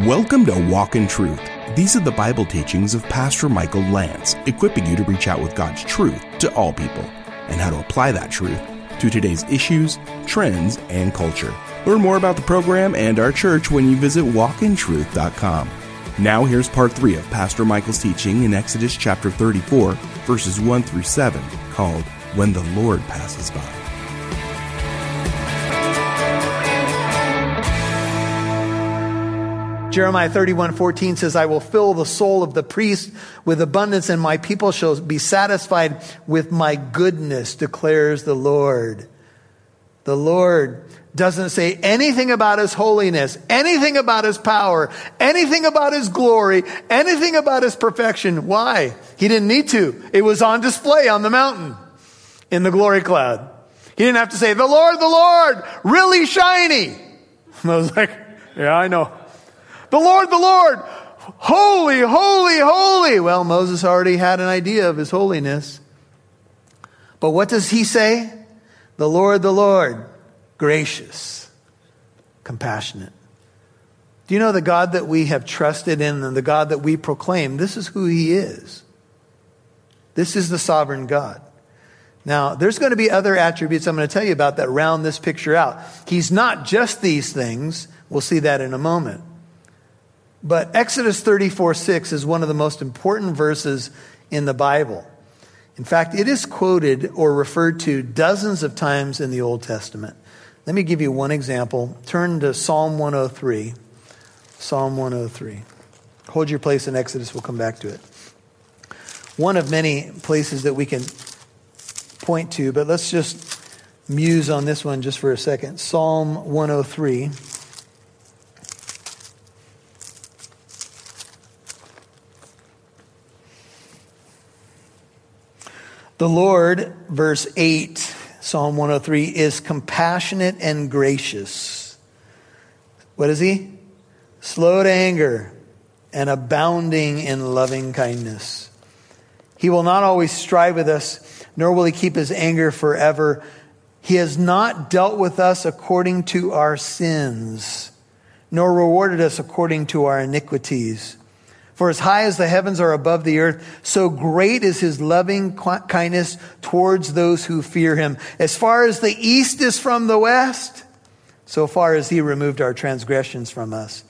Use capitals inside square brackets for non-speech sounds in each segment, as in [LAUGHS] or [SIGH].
Welcome to Walk in Truth. These are the Bible teachings of Pastor Michael Lance, equipping you to reach out with God's truth to all people and how to apply that truth to today's issues, trends, and culture. Learn more about the program and our church when you visit walkintruth.com. Now, here's part three of Pastor Michael's teaching in Exodus chapter 34, verses 1 through 7, called When the Lord Passes By. Jeremiah 31, 14 says, I will fill the soul of the priest with abundance, and my people shall be satisfied with my goodness, declares the Lord. The Lord doesn't say anything about his holiness, anything about his power, anything about his glory, anything about his perfection. Why? He didn't need to. It was on display on the mountain in the glory cloud. He didn't have to say, the Lord, the Lord, really shiny. [LAUGHS] I was like, yeah, I know. The Lord, the Lord, holy, holy, holy. Well, Moses already had an idea of his holiness. But what does he say? The Lord, the Lord, gracious, compassionate. Do you know the God that we have trusted in and the God that we proclaim? This is who he is. This is the sovereign God. Now, there's going to be other attributes I'm going to tell you about that round this picture out. He's not just these things. We'll see that in a moment. But Exodus 34 6 is one of the most important verses in the Bible. In fact, it is quoted or referred to dozens of times in the Old Testament. Let me give you one example. Turn to Psalm 103. Psalm 103. Hold your place in Exodus, we'll come back to it. One of many places that we can point to, but let's just muse on this one just for a second. Psalm 103. The Lord, verse 8, Psalm 103, is compassionate and gracious. What is he? Slow to anger and abounding in loving kindness. He will not always strive with us, nor will he keep his anger forever. He has not dealt with us according to our sins, nor rewarded us according to our iniquities. For as high as the heavens are above the earth, so great is his loving kindness towards those who fear him. As far as the east is from the west, so far as he removed our transgressions from us.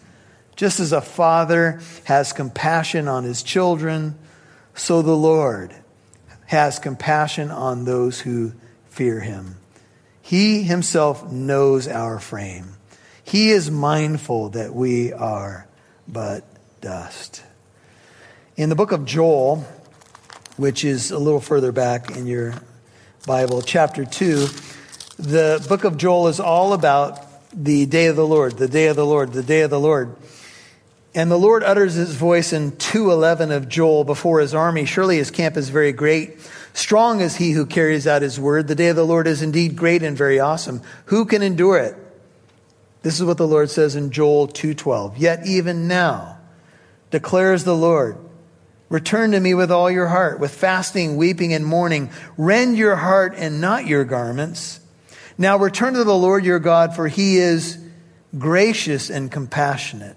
Just as a father has compassion on his children, so the Lord has compassion on those who fear him. He himself knows our frame. He is mindful that we are but dust. In the book of Joel, which is a little further back in your Bible, chapter 2, the book of Joel is all about the day of the Lord, the day of the Lord, the day of the Lord. And the Lord utters his voice in 2:11 of Joel before his army. Surely his camp is very great. Strong is he who carries out his word. The day of the Lord is indeed great and very awesome. Who can endure it? This is what the Lord says in Joel 2:12. Yet even now declares the Lord, Return to me with all your heart, with fasting, weeping, and mourning. Rend your heart and not your garments. Now return to the Lord your God, for he is gracious and compassionate,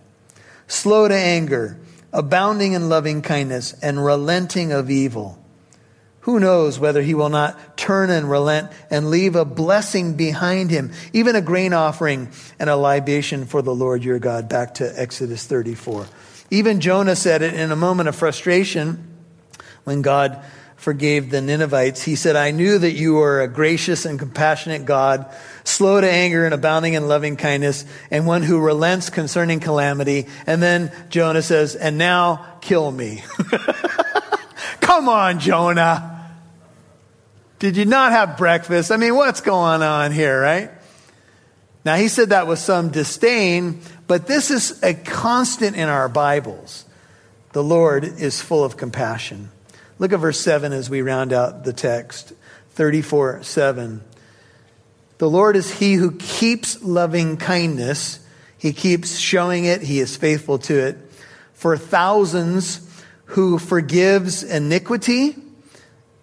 slow to anger, abounding in loving kindness, and relenting of evil. Who knows whether he will not turn and relent and leave a blessing behind him, even a grain offering and a libation for the Lord your God. Back to Exodus 34. Even Jonah said it in a moment of frustration when God forgave the Ninevites. He said, I knew that you are a gracious and compassionate God, slow to anger and abounding in loving kindness, and one who relents concerning calamity. And then Jonah says, and now kill me. [LAUGHS] Come on, Jonah. Did you not have breakfast? I mean, what's going on here, right? Now, he said that with some disdain, but this is a constant in our Bibles. The Lord is full of compassion. Look at verse 7 as we round out the text 34 7. The Lord is he who keeps loving kindness. He keeps showing it. He is faithful to it. For thousands who forgives iniquity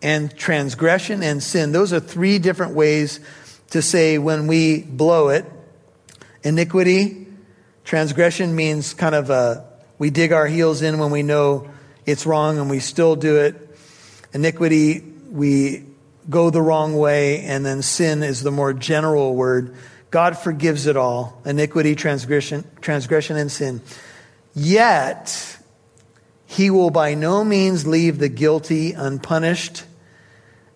and transgression and sin. Those are three different ways to say when we blow it iniquity, Transgression means kind of a, we dig our heels in when we know it's wrong and we still do it. Iniquity, we go the wrong way. And then sin is the more general word. God forgives it all iniquity, transgression, transgression, and sin. Yet, he will by no means leave the guilty unpunished,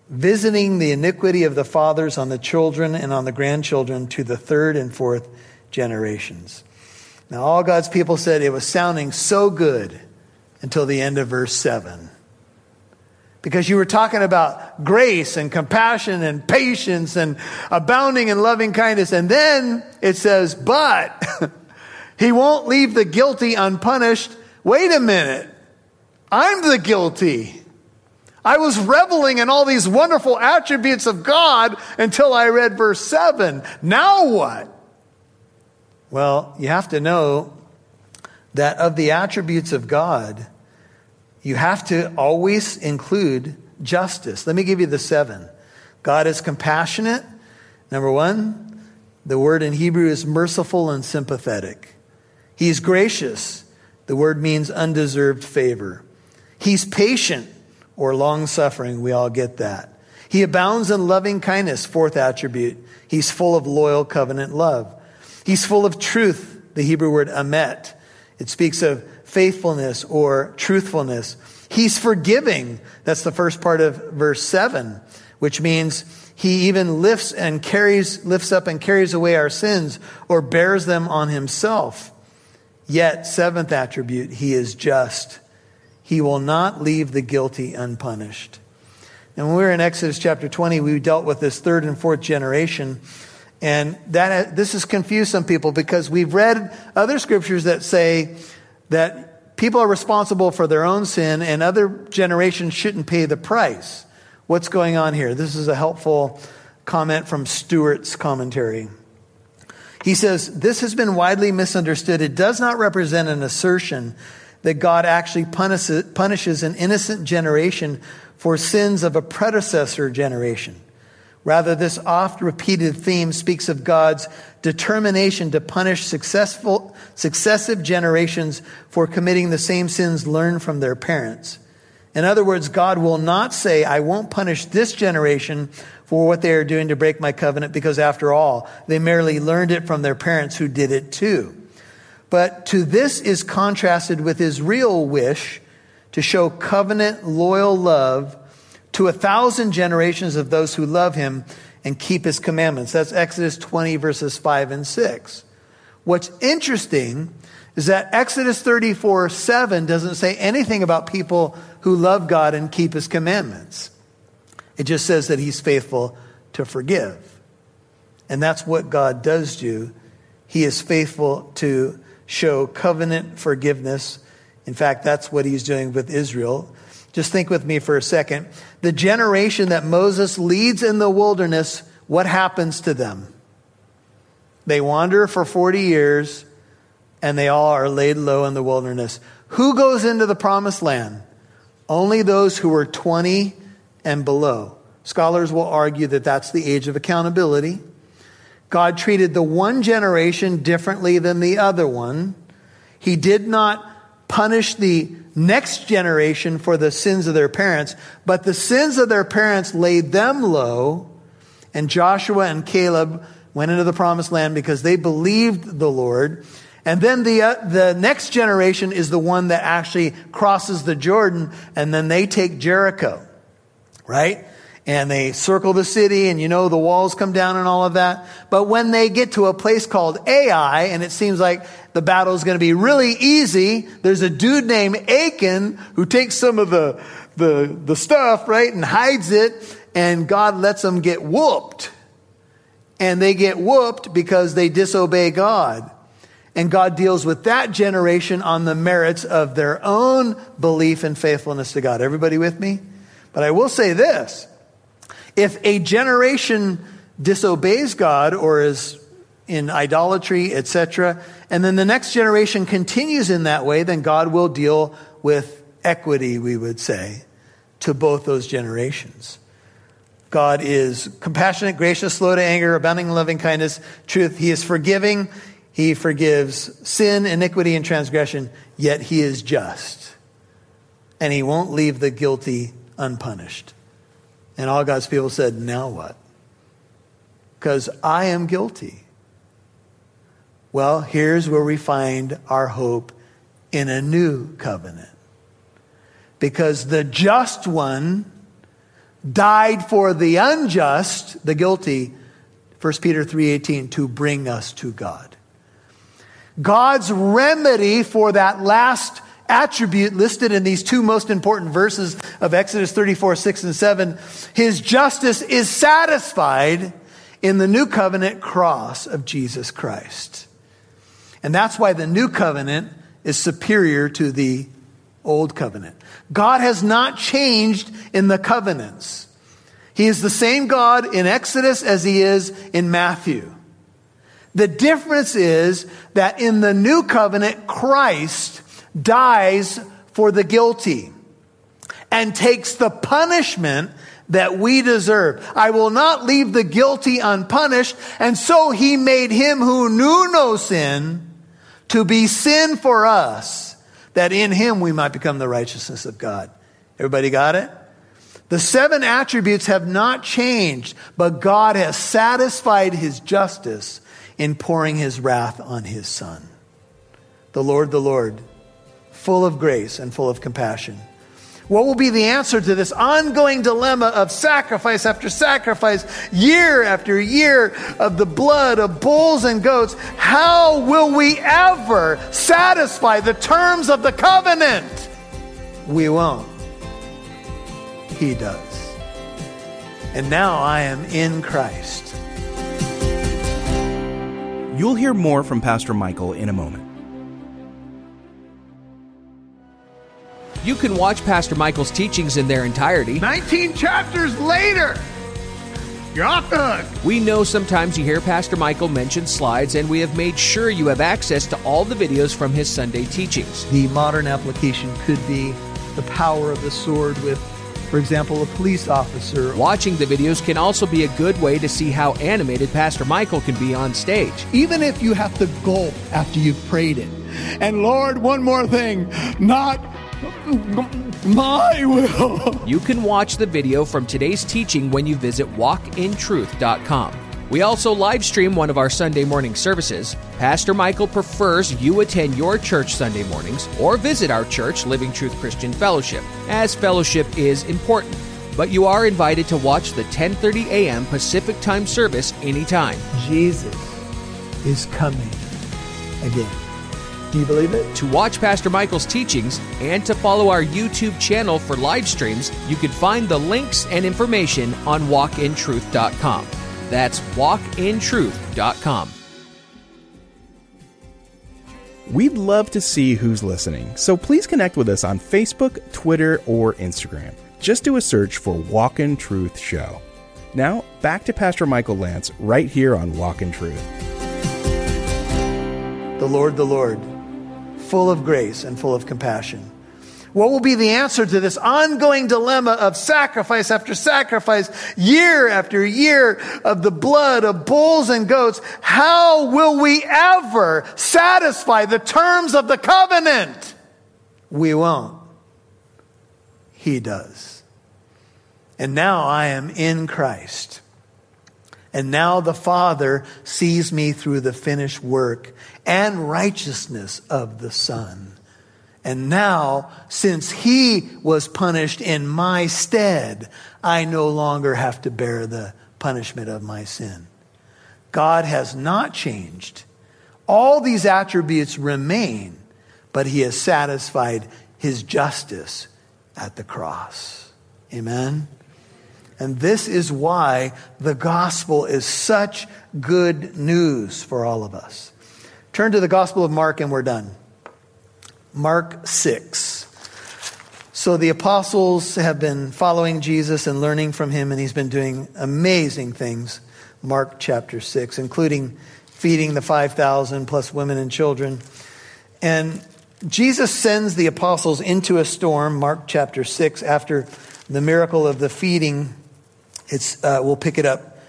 visiting the iniquity of the fathers on the children and on the grandchildren to the third and fourth generations. Now, all God's people said it was sounding so good until the end of verse 7. Because you were talking about grace and compassion and patience and abounding in loving kindness. And then it says, but [LAUGHS] he won't leave the guilty unpunished. Wait a minute. I'm the guilty. I was reveling in all these wonderful attributes of God until I read verse 7. Now what? Well, you have to know that of the attributes of God, you have to always include justice. Let me give you the seven. God is compassionate. Number one, the word in Hebrew is merciful and sympathetic. He's gracious. The word means undeserved favor. He's patient or long suffering. We all get that. He abounds in loving kindness, fourth attribute. He's full of loyal covenant love. He's full of truth, the Hebrew word amet. It speaks of faithfulness or truthfulness. He's forgiving. That's the first part of verse 7, which means he even lifts and carries, lifts up and carries away our sins or bears them on himself. Yet, seventh attribute, he is just. He will not leave the guilty unpunished. And when we were in Exodus chapter 20, we dealt with this third and fourth generation. And that, uh, this has confused some people because we've read other scriptures that say that people are responsible for their own sin and other generations shouldn't pay the price. What's going on here? This is a helpful comment from Stuart's commentary. He says, This has been widely misunderstood. It does not represent an assertion that God actually punishes an innocent generation for sins of a predecessor generation. Rather, this oft repeated theme speaks of God's determination to punish successful, successive generations for committing the same sins learned from their parents. In other words, God will not say, I won't punish this generation for what they are doing to break my covenant, because after all, they merely learned it from their parents who did it too. But to this is contrasted with his real wish to show covenant loyal love to a thousand generations of those who love him and keep his commandments. That's Exodus 20, verses 5 and 6. What's interesting is that Exodus 34, 7 doesn't say anything about people who love God and keep his commandments. It just says that he's faithful to forgive. And that's what God does do. He is faithful to show covenant forgiveness. In fact, that's what he's doing with Israel. Just think with me for a second. The generation that Moses leads in the wilderness, what happens to them? They wander for 40 years and they all are laid low in the wilderness. Who goes into the promised land? Only those who were 20 and below. Scholars will argue that that's the age of accountability. God treated the one generation differently than the other one. He did not punish the next generation for the sins of their parents, but the sins of their parents laid them low, and Joshua and Caleb went into the promised land because they believed the Lord. And then the, uh, the next generation is the one that actually crosses the Jordan, and then they take Jericho, right? And they circle the city, and you know the walls come down and all of that. But when they get to a place called Ai, and it seems like the battle is going to be really easy, there's a dude named Achan who takes some of the, the, the stuff, right, and hides it, and God lets them get whooped. And they get whooped because they disobey God. And God deals with that generation on the merits of their own belief and faithfulness to God. Everybody with me? But I will say this if a generation disobeys God or is in idolatry, etc., and then the next generation continues in that way, then God will deal with equity, we would say, to both those generations. God is compassionate, gracious, slow to anger, abounding in loving kindness, truth. He is forgiving. He forgives sin, iniquity, and transgression, yet he is just. And he won't leave the guilty unpunished. And all God's people said, Now what? Because I am guilty. Well, here's where we find our hope in a new covenant. Because the just one died for the unjust, the guilty, 1 Peter 3:18 to bring us to God. God's remedy for that last attribute listed in these two most important verses of Exodus 34, 6 and 7, his justice is satisfied in the new covenant cross of Jesus Christ. And that's why the new covenant is superior to the old covenant. God has not changed in the covenants. He is the same God in Exodus as he is in Matthew. The difference is that in the new covenant, Christ dies for the guilty and takes the punishment that we deserve. I will not leave the guilty unpunished. And so he made him who knew no sin to be sin for us, that in him we might become the righteousness of God. Everybody got it? The seven attributes have not changed, but God has satisfied his justice in pouring his wrath on his son. The Lord, the Lord, full of grace and full of compassion. What will be the answer to this ongoing dilemma of sacrifice after sacrifice, year after year of the blood of bulls and goats? How will we ever satisfy the terms of the covenant? We won't. He does. And now I am in Christ. You'll hear more from Pastor Michael in a moment. You can watch Pastor Michael's teachings in their entirety. 19 chapters later, you're off the hook. We know sometimes you hear Pastor Michael mention slides, and we have made sure you have access to all the videos from his Sunday teachings. The modern application could be the power of the sword with for example, a police officer. Watching the videos can also be a good way to see how animated Pastor Michael can be on stage. Even if you have to gulp after you've prayed it. And Lord, one more thing, not my will. You can watch the video from today's teaching when you visit walkintruth.com. We also live stream one of our Sunday morning services. Pastor Michael prefers you attend your church Sunday mornings or visit our church, Living Truth Christian Fellowship, as fellowship is important. But you are invited to watch the 10:30 a.m. Pacific Time service anytime. Jesus is coming again. Do you believe it? To watch Pastor Michael's teachings and to follow our YouTube channel for live streams, you can find the links and information on walkintruth.com. That's walkintruth.com. We'd love to see who's listening, so please connect with us on Facebook, Twitter, or Instagram. Just do a search for Walk in Truth Show. Now, back to Pastor Michael Lance right here on Walk in Truth. The Lord, the Lord, full of grace and full of compassion what will be the answer to this ongoing dilemma of sacrifice after sacrifice, year after year of the blood of bulls and goats? How will we ever satisfy the terms of the covenant? We won't. He does. And now I am in Christ. And now the Father sees me through the finished work and righteousness of the Son. And now, since he was punished in my stead, I no longer have to bear the punishment of my sin. God has not changed. All these attributes remain, but he has satisfied his justice at the cross. Amen? And this is why the gospel is such good news for all of us. Turn to the Gospel of Mark and we're done. Mark 6. So the apostles have been following Jesus and learning from him, and he's been doing amazing things. Mark chapter 6, including feeding the 5,000 plus women and children. And Jesus sends the apostles into a storm, Mark chapter 6, after the miracle of the feeding. It's, uh, we'll pick it up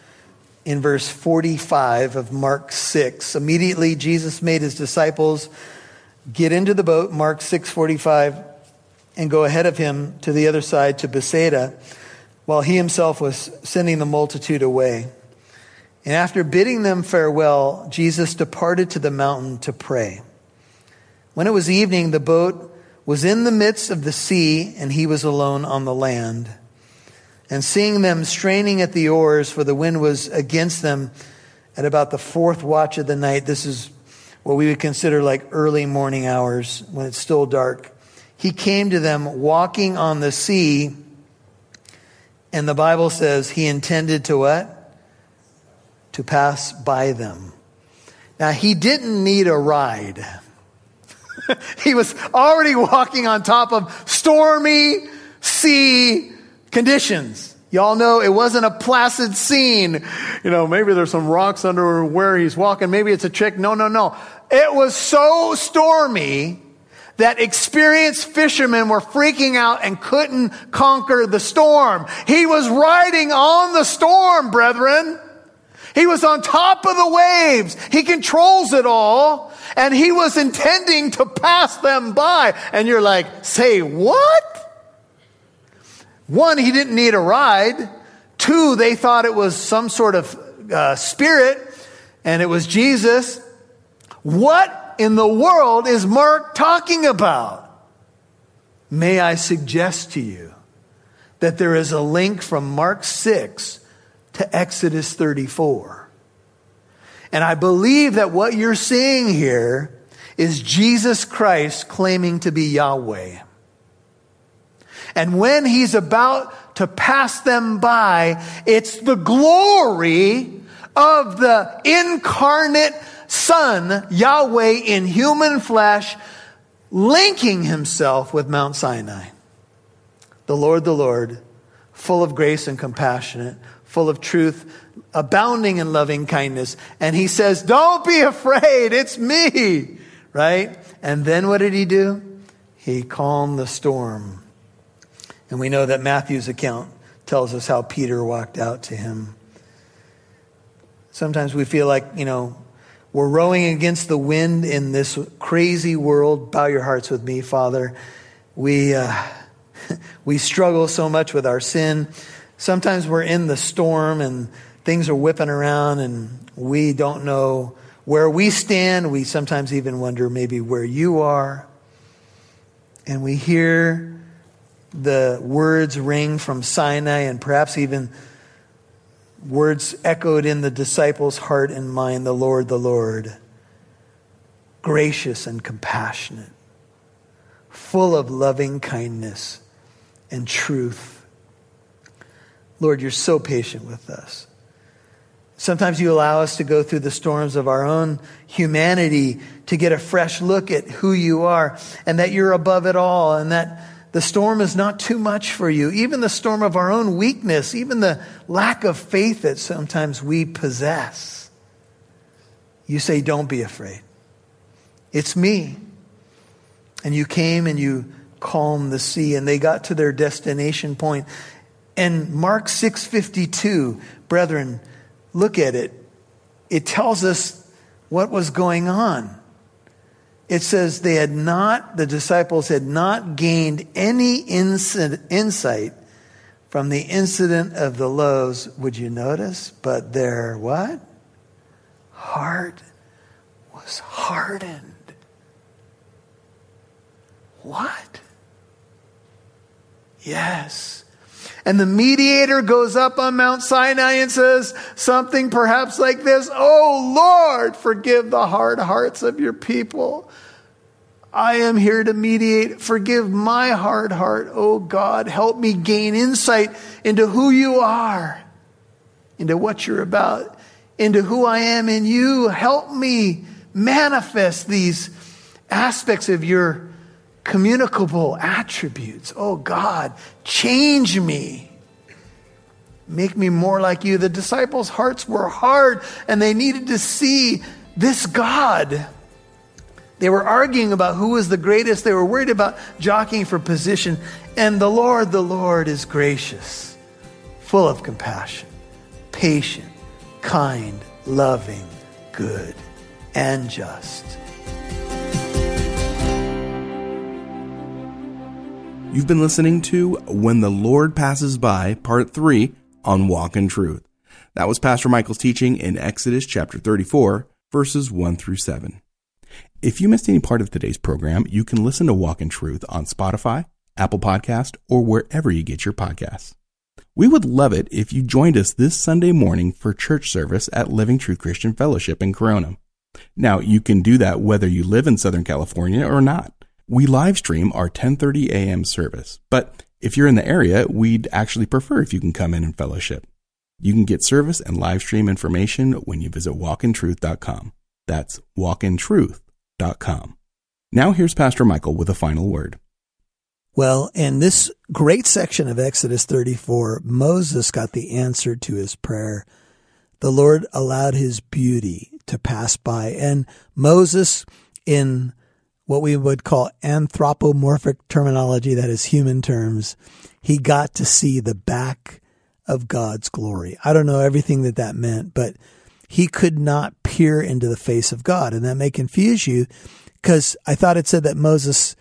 in verse 45 of Mark 6. Immediately, Jesus made his disciples get into the boat, Mark 6:45, and go ahead of him to the other side to Bethsaida, while he himself was sending the multitude away. And after bidding them farewell, Jesus departed to the mountain to pray. When it was evening, the boat was in the midst of the sea, and he was alone on the land. And seeing them straining at the oars, for the wind was against them at about the fourth watch of the night, this is what we would consider like early morning hours when it's still dark. He came to them walking on the sea, and the Bible says he intended to what? To pass by them. Now, he didn't need a ride. [LAUGHS] he was already walking on top of stormy sea conditions. Y'all know it wasn't a placid scene. You know, maybe there's some rocks under where he's walking. Maybe it's a chick. No, no, no. It was so stormy that experienced fishermen were freaking out and couldn't conquer the storm. He was riding on the storm, brethren. He was on top of the waves. He controls it all. And he was intending to pass them by. And you're like, say what? One, he didn't need a ride. Two, they thought it was some sort of uh, spirit and it was Jesus. What in the world is Mark talking about? May I suggest to you that there is a link from Mark 6 to Exodus 34. And I believe that what you're seeing here is Jesus Christ claiming to be Yahweh. And when he's about to pass them by, it's the glory of the incarnate Son, Yahweh in human flesh, linking himself with Mount Sinai. The Lord, the Lord, full of grace and compassionate, full of truth, abounding in loving kindness. And he says, Don't be afraid, it's me, right? And then what did he do? He calmed the storm. And we know that Matthew's account tells us how Peter walked out to him. Sometimes we feel like, you know, we're rowing against the wind in this crazy world. Bow your hearts with me, Father. We, uh, [LAUGHS] we struggle so much with our sin. Sometimes we're in the storm and things are whipping around and we don't know where we stand. We sometimes even wonder maybe where you are. And we hear the words ring from Sinai and perhaps even words echoed in the disciples' heart and mind the Lord, the Lord, gracious and compassionate, full of loving kindness and truth. Lord, you're so patient with us. Sometimes you allow us to go through the storms of our own humanity to get a fresh look at who you are and that you're above it all and that the storm is not too much for you. Even the storm of our own weakness, even the lack of faith that sometimes we possess. You say, Don't be afraid. It's me. And you came and you calmed the sea, and they got to their destination point. And Mark 6:52, brethren, look at it. It tells us what was going on it says they had not, the disciples had not gained any insight from the incident of the loaves, would you notice? But their what? Heart was hardened. What? Yes. And the mediator goes up on Mount Sinai and says something perhaps like this Oh Lord, forgive the hard hearts of your people. I am here to mediate. Forgive my hard heart. Oh God, help me gain insight into who you are, into what you're about, into who I am in you. Help me manifest these aspects of your communicable attributes. Oh God, change me. Make me more like you. The disciples' hearts were hard and they needed to see this God they were arguing about who was the greatest. They were worried about jockeying for position. And the Lord, the Lord is gracious, full of compassion, patient, kind, loving, good, and just. You've been listening to When the Lord Passes By, Part 3 on Walk in Truth. That was Pastor Michael's teaching in Exodus chapter 34, verses 1 through 7. If you missed any part of today's program, you can listen to Walk in Truth on Spotify, Apple Podcast, or wherever you get your podcasts. We would love it if you joined us this Sunday morning for church service at Living Truth Christian Fellowship in Corona. Now, you can do that whether you live in Southern California or not. We live stream our 10:30 a.m. service, but if you're in the area, we'd actually prefer if you can come in and fellowship. You can get service and live stream information when you visit walkintruth.com. That's walkintruth.com. Now here's Pastor Michael with a final word. Well, in this great section of Exodus 34, Moses got the answer to his prayer. The Lord allowed his beauty to pass by, and Moses, in what we would call anthropomorphic terminology, that is human terms, he got to see the back of God's glory. I don't know everything that that meant, but he could not peer into the face of God. And that may confuse you because I thought it said that Moses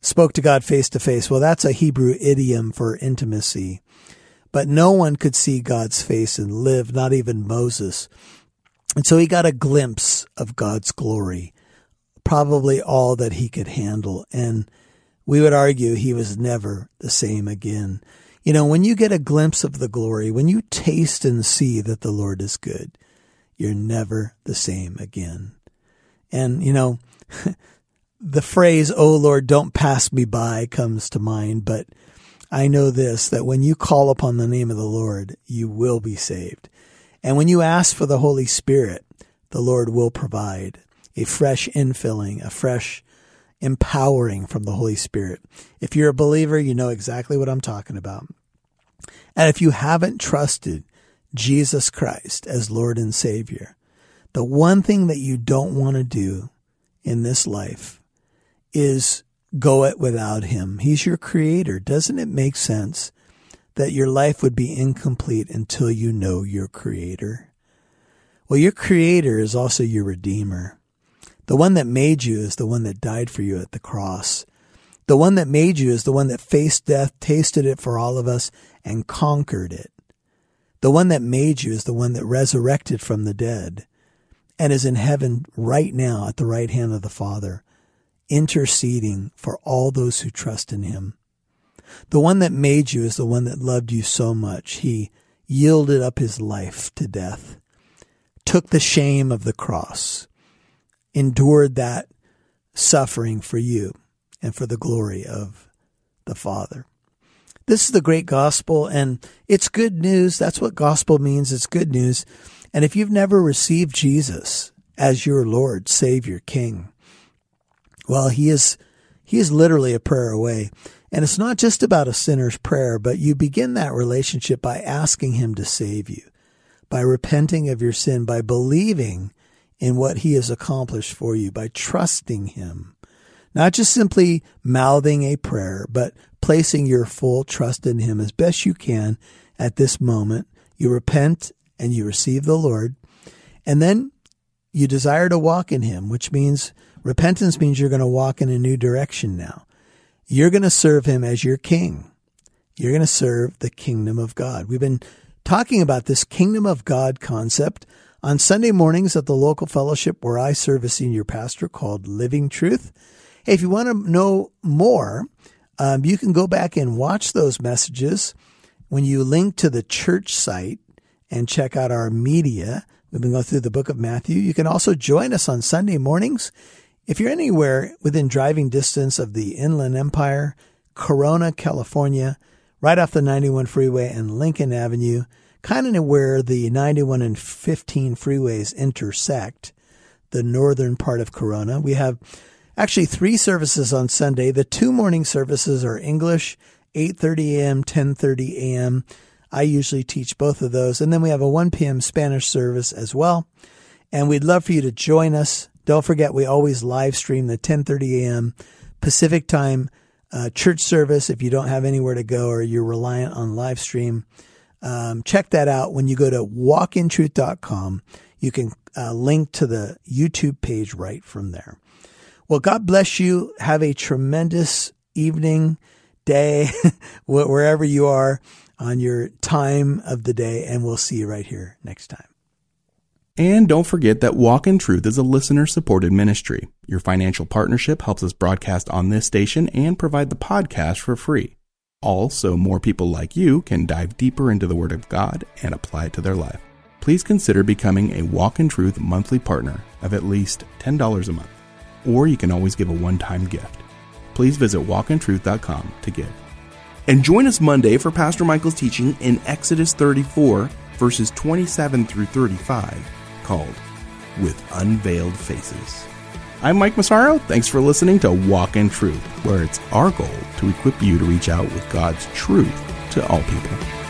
spoke to God face to face. Well, that's a Hebrew idiom for intimacy. But no one could see God's face and live, not even Moses. And so he got a glimpse of God's glory probably all that he could handle. And we would argue he was never the same again. You know, when you get a glimpse of the glory, when you taste and see that the Lord is good, you're never the same again. And, you know, [LAUGHS] the phrase, Oh Lord, don't pass me by comes to mind, but I know this, that when you call upon the name of the Lord, you will be saved. And when you ask for the Holy Spirit, the Lord will provide a fresh infilling, a fresh empowering from the Holy Spirit. If you're a believer, you know exactly what I'm talking about. And if you haven't trusted Jesus Christ as Lord and Savior, the one thing that you don't want to do in this life is go it without Him. He's your creator. Doesn't it make sense that your life would be incomplete until you know your creator? Well, your creator is also your redeemer. The one that made you is the one that died for you at the cross. The one that made you is the one that faced death, tasted it for all of us, and conquered it. The one that made you is the one that resurrected from the dead and is in heaven right now at the right hand of the Father, interceding for all those who trust in him. The one that made you is the one that loved you so much. He yielded up his life to death, took the shame of the cross, endured that suffering for you and for the glory of the Father. This is the great gospel, and it's good news. That's what gospel means. It's good news. And if you've never received Jesus as your Lord, Savior, King, well, he is, he is literally a prayer away. And it's not just about a sinner's prayer, but you begin that relationship by asking him to save you, by repenting of your sin, by believing in what he has accomplished for you by trusting him. Not just simply mouthing a prayer, but placing your full trust in him as best you can at this moment. You repent and you receive the Lord. And then you desire to walk in him, which means repentance means you're going to walk in a new direction now. You're going to serve him as your king. You're going to serve the kingdom of God. We've been talking about this kingdom of God concept on Sunday mornings at the local fellowship where I serve as senior pastor called Living Truth. Hey, if you want to know more, um, you can go back and watch those messages when you link to the church site and check out our media. We've been going through the book of Matthew. You can also join us on Sunday mornings. If you're anywhere within driving distance of the Inland Empire, Corona, California, right off the 91 freeway and Lincoln Avenue, kind of where the 91 and 15 freeways intersect, the northern part of Corona. We have actually three services on Sunday. The two morning services are English, 8:30 a.m., 10:30 a.m. I usually teach both of those. And then we have a 1 p.m. Spanish service as well. And we'd love for you to join us. Don't forget, we always live stream the 10:30 a.m. Pacific time uh, church service if you don't have anywhere to go or you're reliant on live stream. Um, check that out when you go to walkintruth.com. You can uh, link to the YouTube page right from there. Well, God bless you. Have a tremendous evening, day, [LAUGHS] wherever you are on your time of the day, and we'll see you right here next time. And don't forget that Walk in Truth is a listener supported ministry. Your financial partnership helps us broadcast on this station and provide the podcast for free. Also, more people like you can dive deeper into the Word of God and apply it to their life. Please consider becoming a Walk in Truth monthly partner of at least $10 a month. Or you can always give a one time gift. Please visit walkintruth.com to give. And join us Monday for Pastor Michael's teaching in Exodus 34, verses 27 through 35, called With Unveiled Faces. I'm Mike Massaro. Thanks for listening to Walk in Truth, where it's our goal to equip you to reach out with God's truth to all people.